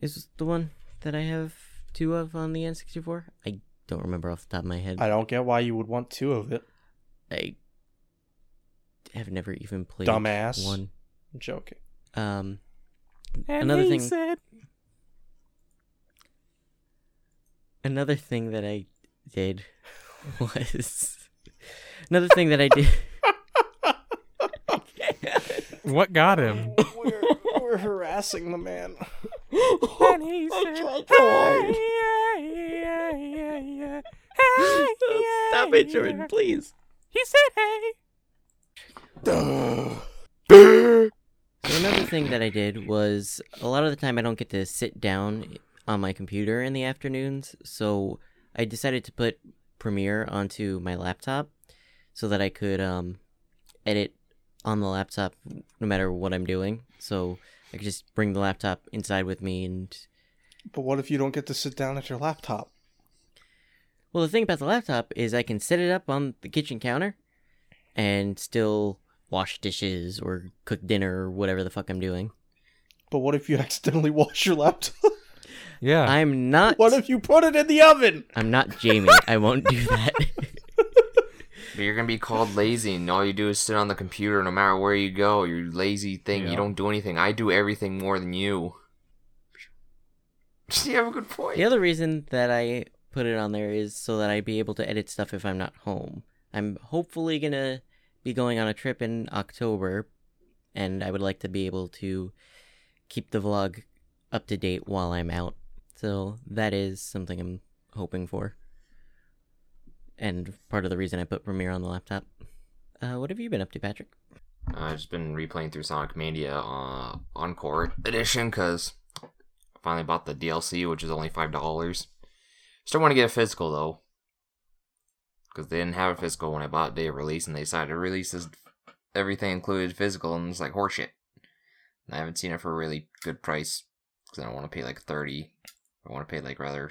is the one that I have two of on the N64. I don't remember off the top of my head. I don't get why you would want two of it. I have never even played Dumbass. one. I'm joking. Um, And Another thing- said, another thing that I did was another thing that I did. What got him? we're, we're harassing the man. and he said, "Hey, yeah, yeah, yeah, yeah. Hey, yeah, Stop it, yeah." Jordan, please. He said, "Hey." So another thing that I did was a lot of the time I don't get to sit down on my computer in the afternoons, so I decided to put Premiere onto my laptop so that I could um edit on the laptop no matter what I'm doing. So I could just bring the laptop inside with me and But what if you don't get to sit down at your laptop? Well the thing about the laptop is I can set it up on the kitchen counter and still wash dishes or cook dinner or whatever the fuck I'm doing. But what if you accidentally wash your laptop? Yeah. I'm not what if you put it in the oven? I'm not Jamie. I won't do that. But you're gonna be called lazy, and all you do is sit on the computer no matter where you go. You're lazy thing. Yeah. You don't do anything. I do everything more than you. you have a good point. the other reason that I put it on there is so that I'd be able to edit stuff if I'm not home. I'm hopefully gonna be going on a trip in October, and I would like to be able to keep the vlog up to date while I'm out. So that is something I'm hoping for. And part of the reason I put Premiere on the laptop. Uh, what have you been up to, Patrick? I've just been replaying through Sonic Mania uh, Encore Edition because I finally bought the DLC, which is only five dollars. Still want to get a physical though, because they didn't have a physical when I bought day of release, and they decided to release this everything included physical, and it's like horseshit. And I haven't seen it for a really good price because I don't want to pay like thirty. I want to pay like rather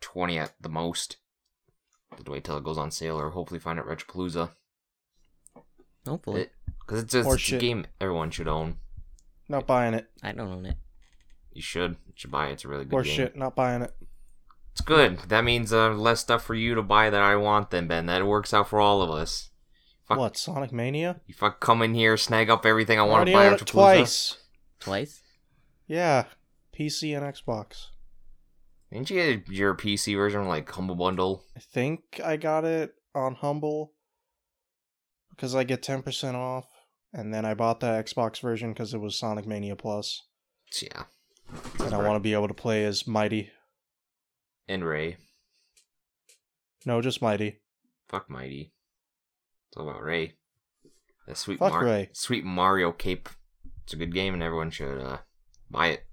twenty at the most. Just wait till it goes on sale, or hopefully find it at Retropalooza. Hopefully. It- Because it's, just, it's a game everyone should own. Not buying it. I don't own it. You should. You should buy it. It's a really good Or game. shit, not buying it. It's good. That means uh, less stuff for you to buy that I want then, Ben. That works out for all of us. Fuck. What, Sonic Mania? If I come in here, snag up everything I want Already to buy own after it twice. Twice? Yeah. PC and Xbox. Didn't you get your PC version like Humble Bundle? I think I got it on Humble because I get 10% off. And then I bought the Xbox version because it was Sonic Mania Plus. Yeah. And I want to be able to play as Mighty. And Ray. No, just Mighty. Fuck Mighty. It's all about Ray. That sweet Fuck Mar- Ray. Sweet Mario cape. It's a good game and everyone should uh, buy it.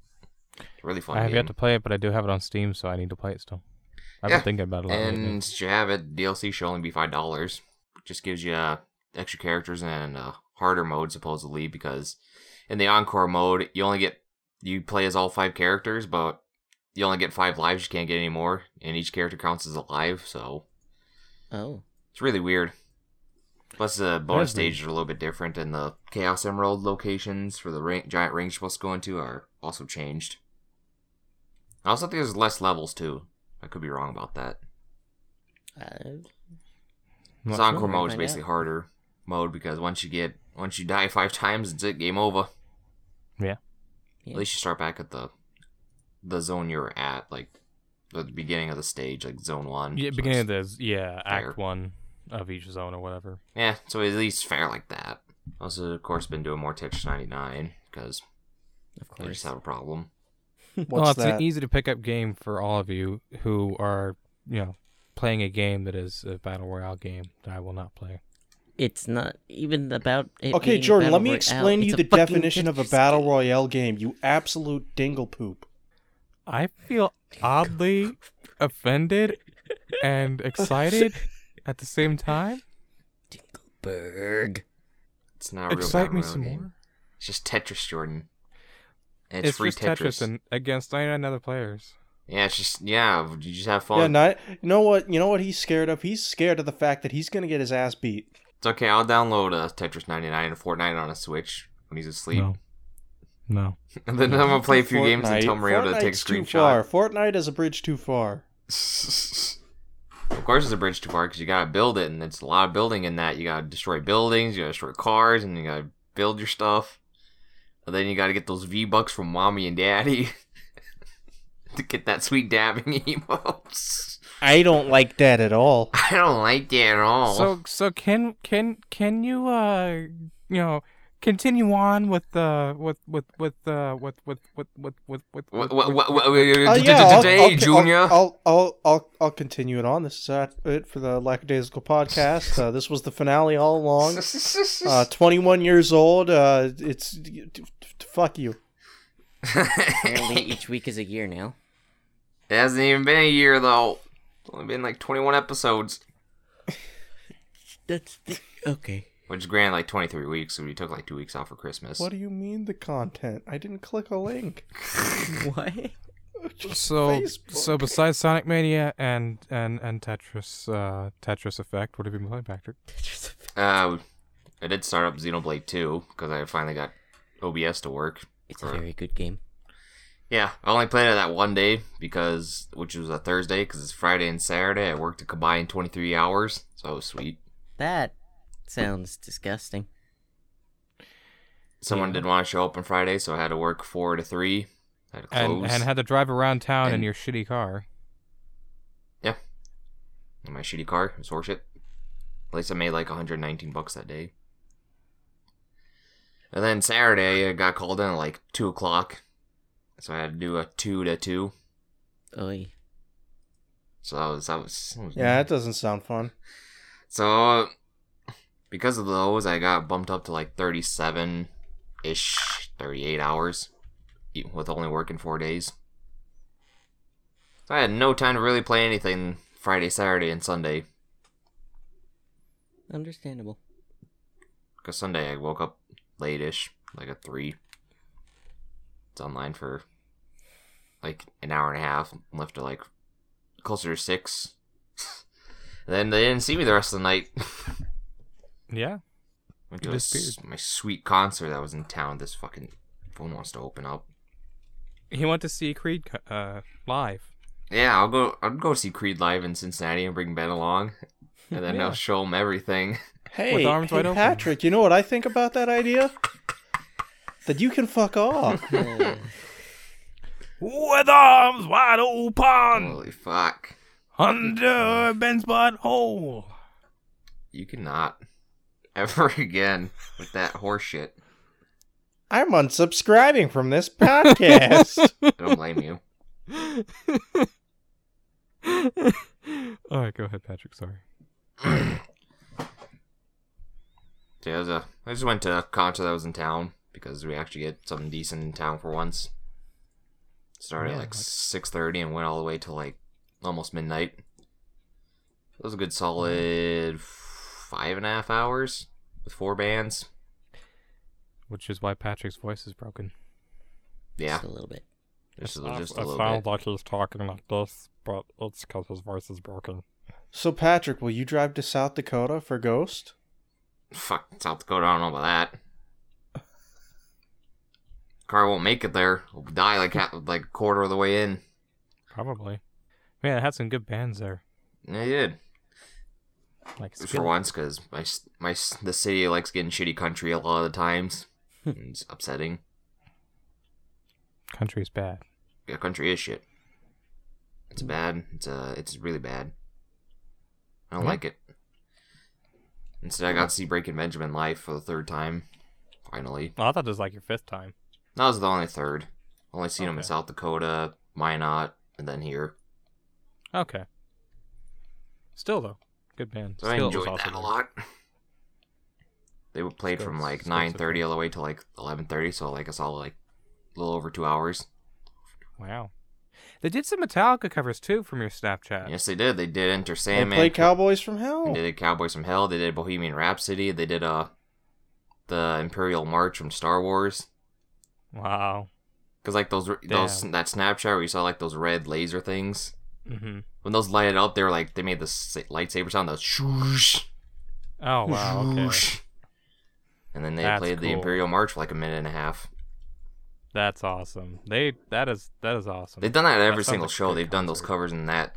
It's a really fun I have game. yet to play it, but I do have it on Steam, so I need to play it still. I've Yeah, been thinking about it a lot lately. And since you have it, DLC should only be five dollars. Just gives you uh, extra characters and uh, harder mode supposedly because in the encore mode you only get you play as all five characters, but you only get five lives. You can't get any more, and each character counts as alive. So Oh. it's really weird. Plus, the bonus is weird. stages are a little bit different, and the Chaos Emerald locations for the ring, giant rings you're supposed to go into are also changed. I also think there's less levels too. I could be wrong about that. Uh, I'm sure. encore mode is basically out. harder mode because once you get once you die five times, it's it. Game over. Yeah. Yeah. At least you start back at the the zone you're at, like the beginning of the stage, like zone one. Yeah, So beginning of it's- the yeah fair. Act One of each zone or whatever. Yeah, so at least fair like that. Also, of course, been doing more Tetris 99 because of course I just have a problem. What's well, it's that? an easy to pick up game for all of you who are you know playing a game that is a battle royale game that I will not play. It's not even about it Okay, being a Jordan, battle let me royale. explain to you the fucking definition of a battle royale game, you absolute dingle poop. I feel oddly offended and excited at the same time. Berg. It's not real Excite me some game. more. It's just Tetris, Jordan. And it's, It's, free just Tetris, Tetris. and against 99 other players. Yeah, it's just yeah. You just have fun. Yeah, not, you know what? You know what he's scared of? He's scared of the fact that he's gonna get his ass beat. It's okay. I'll download uh, Tetris 99 and Fortnite on a Switch when he's asleep, No, no. and then I'm gonna play a few games and tell Mario to take a Fortnite's too far. screenshot. Fortnite is a bridge too far. of course, it's a bridge too far because you gotta build it, and it's a lot of building in that. You gotta destroy buildings, you gotta destroy cars, and you gotta build your stuff. And then you gotta get those V bucks from mommy and daddy to get that sweet dabbing emotes. I don't like that at all. I don't like that at all. So so can can can you uh you know continue on with the with with with uh with with with with with with with- what, what, what, yeah, I'll- today, Junior? I'll, I'll, I'll, I'll, I'll continue it on. This is uh, it for the Lackadaisical podcast. Uh, this was the finale all along. Uh, 21 years old. Uh, it's fuck you. Apparently, each week is a year now. It hasn't even been a year though. It's only been like 21 episodes, That's the... okay. Which is grand like 23 weeks. So we took like two weeks off for Christmas. What do you mean the content? I didn't click a link. What? so Facebook. so besides Sonic Mania and and and Tetris uh Tetris Effect, what have you been playing, Patrick? Tetris Effect. Uh, I did start up Xenoblade 2 because I finally got OBS to work. It's a very good game. Yeah, I only played it that one day because, which was a Thursday, because it's Friday and Saturday. I worked a combined 23 hours, so it was sweet. That sounds disgusting. Someone Yeah. didn't want to show up on Friday, so I had to work four to three. Had to close. And and had to drive around town in your shitty car. Yeah. In my shitty car. It was horseshit. At least I made like 119 bucks that day. And then Saturday, I got called in at like 2 o'clock. So I had to do a 2 to 2. Oy. So that was, that was, that was Yeah, that doesn't sound fun. So, because of those, I got bumped up to like 37 ish, 38 hours with only working four days. So I had no time to really play anything Friday, Saturday, and Sunday. Understandable. Because Sunday I woke up late ish, like at 3. It's online for like an hour and a half, left at like closer to 6. then they didn't see me the rest of the night. Yeah. Went to a s- my sweet concert that was in town. This fucking phone wants to open up. He went to see Creed uh live. Yeah, I'll go. I'll go see Creed live in Cincinnati and bring Ben along, and then Yeah. I'll show him everything. Hey, arms hey wide open. Patrick, you know what I think about that idea? That you can fuck off. With arms wide open Holy fuck! under Ben's butthole. You cannot ever again with that horseshit. I'm unsubscribing from this podcast. I don't blame you. All right, go ahead, Patrick. Sorry. So yeah, a, I just went to a concert that was in town because we actually get something decent in town for once. Started Yeah, at like like- six thirty and went all the way till like almost midnight. It was a good solid five and a half hours with four bands. Which is why Patrick's voice is broken. Yeah, Just a little bit. just, a, just a it little sounds bit. like he's talking like this, but it's because his voice is broken. so, Patrick, will you drive to South Dakota for Ghost? Fuck South Dakota, I don't know about that. Car won't make it there. We'll die like ha- like a quarter of the way in. Probably. Man, it had some good bands there. Yeah, you did. Like for Skillet. once because my my the city likes getting shitty country a lot of the times. it's upsetting. Country's bad. Yeah, country is shit. It's bad. It's uh, it's really bad. I don't Yeah. like it. Instead, I got to see Breaking Benjamin live for the third time. Finally, Well, I thought it was like your fifth time. that was the only third. Only seen him in South Dakota, Minot, and then here. Okay. Still though, good band. So I Skillet was enjoyed also that a lot. They were played from like nine thirty all the way to like eleven thirty, so like it's all like a little over two hours. Wow. They did some Metallica covers too from your Snapchat. Yes, they did. They did Enter Sandman. They Sandman. play Cowboys from Hell. They did Cowboys from Hell. They did Bohemian Rhapsody. They did uh the Imperial March from Star Wars. Wow. Cause like those those that Snapchat where you saw like those red laser things. Hmm When those lighted up, they were like they made the lightsaber sound. Those shoosh, Oh wow. Okay. And then they That's played the. Imperial March for like a minute and a half. That's awesome. They that is that is awesome. They've done that at every sounds single like show. They've done those covers in that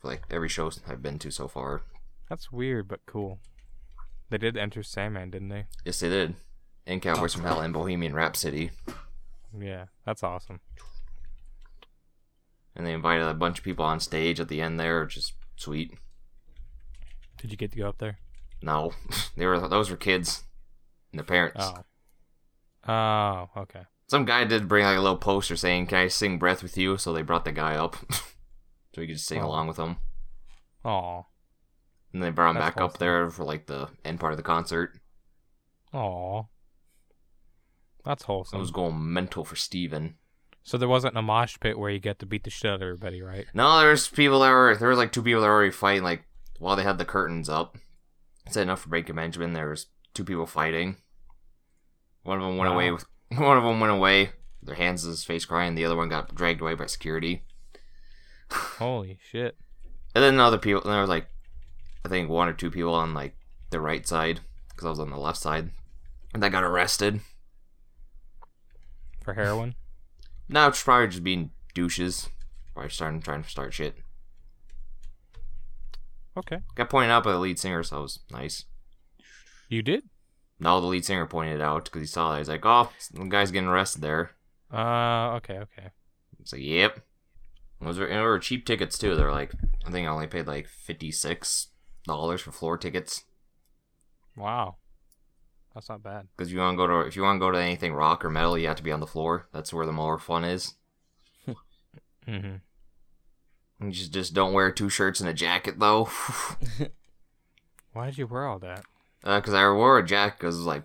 for like every show I've been to so far. That's weird but cool. They did enter Sandman, didn't they? Yes, they did. And Cowboys from Hell and Bohemian Rhapsody. Yeah, that's awesome. And they invited a bunch of people on stage at the end there, which is sweet. Did you get to go up there? No, they were those were kids and their parents. Oh. Oh, okay. Some guy did bring like a little poster saying, "Can I sing Breath with You?" So they brought the guy up, so he could just sing Oh. along with them. Aw. And they brought him That's back up there for like the end part of the concert. Aw. That's wholesome. I was going mental for Steven. So there wasn't a mosh pit where you get to beat the shit out of everybody, right? No, there's people that were there was like two people that were already fighting like while they had the curtains up. It's enough for Breaking Benjamin. There was two people fighting. One of them went Wow. away with one of them went away. Their hands in his face crying. The other one got dragged away by security. Holy shit. And then other people. And there was like, I think one or two people on like the right side because I was on the left side, and that got arrested. For heroin? Now it's probably just being douches. Probably starting trying to start shit. Okay. Got pointed out by the lead singer, so it was nice. You did? No, the lead singer pointed it out because he saw that. He's like, "Oh, the guy's getting arrested there." Uh, okay, okay. It's like, "Yep." Those were, and were cheap tickets too. They're like, I think I only paid like fifty six dollars for floor tickets Wow. That's not bad. because you want to go to if you want to go to anything rock or metal, you have to be on the floor. That's where the more fun is. Mm-hmm. And just just don't wear two shirts and a jacket though, Why did you wear all that? because I wore a jacket because it was like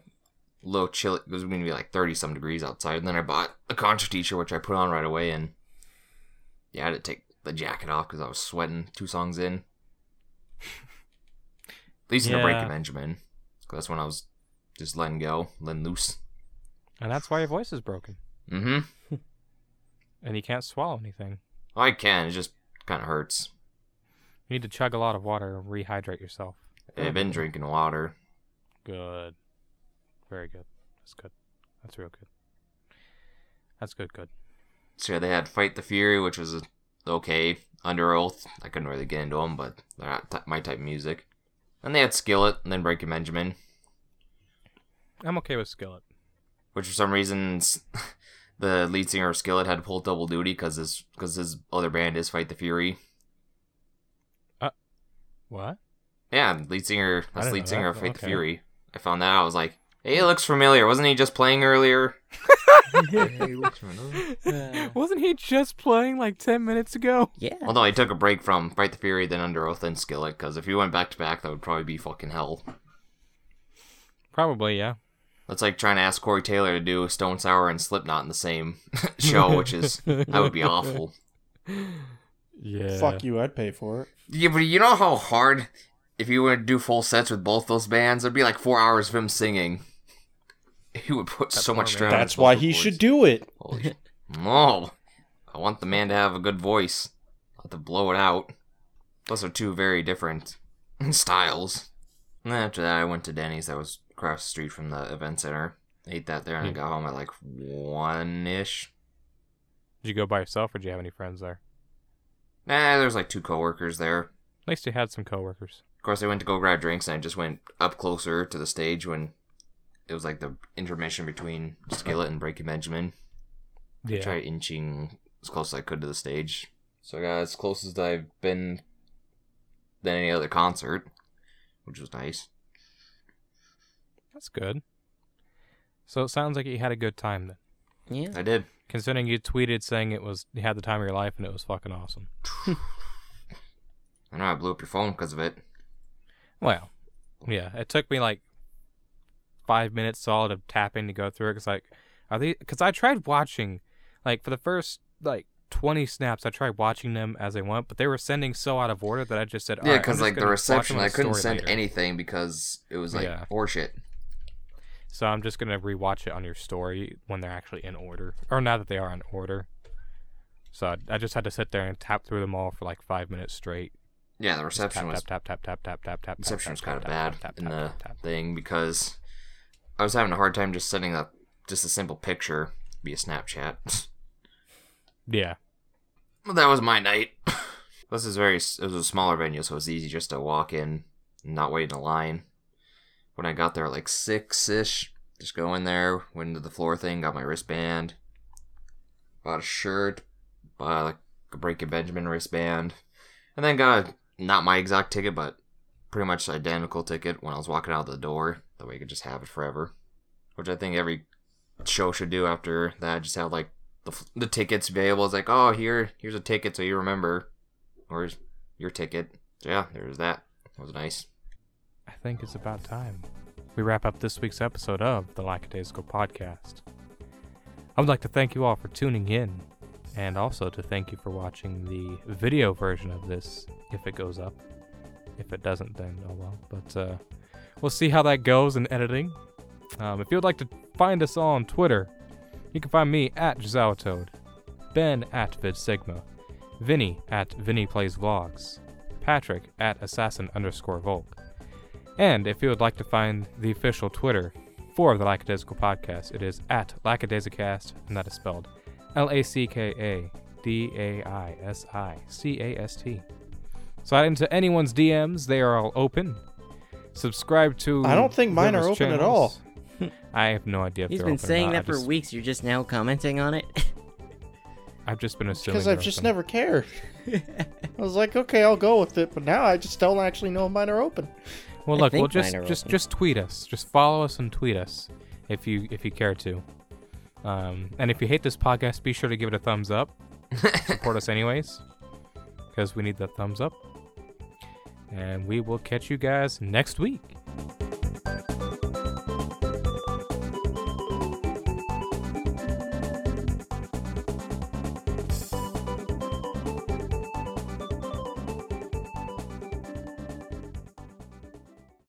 a little chilly. It was going to be like thirty some degrees outside. And then I bought a Contra t-shirt which I put on right away, and yeah, I had to take the jacket off because I was sweating two songs in. At least in a break Yeah. of Benjamin, 'cause that's when I was just letting go, letting loose. And that's why your voice is broken. Mm-hmm. And you can't swallow anything. I can. It just kind of hurts. You need to chug a lot of water and rehydrate yourself. I've been drinking water. Good. Very good. That's good. That's real good. That's good, good. So yeah, they had Fight the Fury, which was okay. Underoath, I couldn't really get into them, but they're not t- my type of music. And they had Skillet, and then Breaking Benjamin, I'm okay with Skillet. which for some reasons the lead singer of Skillet had to pull double duty because his because his other band is Fight the Fury. Uh, what? Yeah, lead singer that's lead singer that, of Fight but the. Fury. I found that out. I was like, hey, it looks familiar. Wasn't he just playing earlier? Wasn't he just playing like 10 minutes ago? yeah. Although he took a break from Fight the Fury, then Underoath, then Skillet, because if he went back to back, that would probably be fucking hell. Probably, yeah. That's like trying to ask Corey Taylor to do Stone Sour and Slipknot in the same show, which is that would be awful. Yeah. Fuck you, I'd pay for it. Yeah, but you know how hard if you were to do full sets with both those bands, it'd be like four hours of him singing. He would put so much strain. That's why he cords. should do it. Holy shit. No, I want the man to have a good voice, I not to blow it out. Those are two very different styles. And after that, I went to Denny's that was across the street from the event center. Ate that there, and I Hmm. got home at like one ish. Did you go by yourself or did you have any friends there? Nah, there was like two coworkers there. At least you had some coworkers. Of course, I went to go grab drinks, and I just went up closer to the stage when it was like the intermission between Skillet and Breaking Benjamin. I Yeah. tried inching as close as I could to the stage. So I got as close as I've been than any other concert, which was nice. That's good. So it sounds like you had a good time then. Yeah. I did. Considering you tweeted saying it was you had the time of your life and it was fucking awesome. I know I blew up your phone because of it. Well, yeah, it took me like five minutes solid of tapping to go through it. Cause like, are they? Cause I tried watching, like for the first like twenty snaps, I tried watching them as they went, but they were sending so out of order that I just said, yeah, "Alright, I'm because just like the reception, I couldn't send later." anything because it was like Yeah. horseshit. So I'm just gonna rewatch it on your story when they're actually in order, or now that they are in order. So I, I just had to sit there and tap through them all for like five minutes straight. Yeah, the reception tap, was tap tap tap tap tap tap tap. reception was kind of bad in the thing because I was having a hard time just sending up just a simple picture via Snapchat. Yeah. Well, that was my night. this is very. It was a smaller venue, so it was easy just to walk in, and not wait in a line. When I got there, like six ish, just go in there, went into the floor thing, got my wristband, bought a shirt, bought a a Breaking Benjamin wristband, and then got a, not my exact ticket, but pretty much identical ticket when I was walking out the door. That way, you could just have it forever, which I think every show should do after that. Just have like the the tickets available. It's like, oh, here, here's a ticket, so you remember, or your ticket. So yeah, there's that. That was nice. I think it's about time we wrap up this week's episode of the Lackadaisical Podcast. I would like to thank you all for tuning in, and also to thank you for watching the video version of this if it goes up. If it doesn't, then oh well. But uh, we'll see how that goes in editing. Um, if you would like to find us all on Twitter, you can find me at Jazawatoad, Ben at VidSigma, Vinny at Vinny Plays Vlogs, Patrick at Assassin underscore Volk. And if you would like to find the official Twitter for the Lackadaisical Podcast, it is at Lackadaisicast, and that is spelled L A C K A D A I S I C A S T. Slide into anyone's DMs, they are all open. Subscribe to. I don't think mine are whoever's open at all. I have no idea if He's they're been open or saying not. that for just- weeks. You're just now commenting on it. I've just been assuming. Because I've just open. never cared. I was like, okay, I'll go with it, but now I just don't actually know if mine are open. Well, look, we'll just just open. just tweet us. Just follow us and tweet us if you if you care to. Um, and if you hate this podcast, be sure to give it a thumbs up. Support us anyways, because we need that thumbs up. And we will catch you guys next week.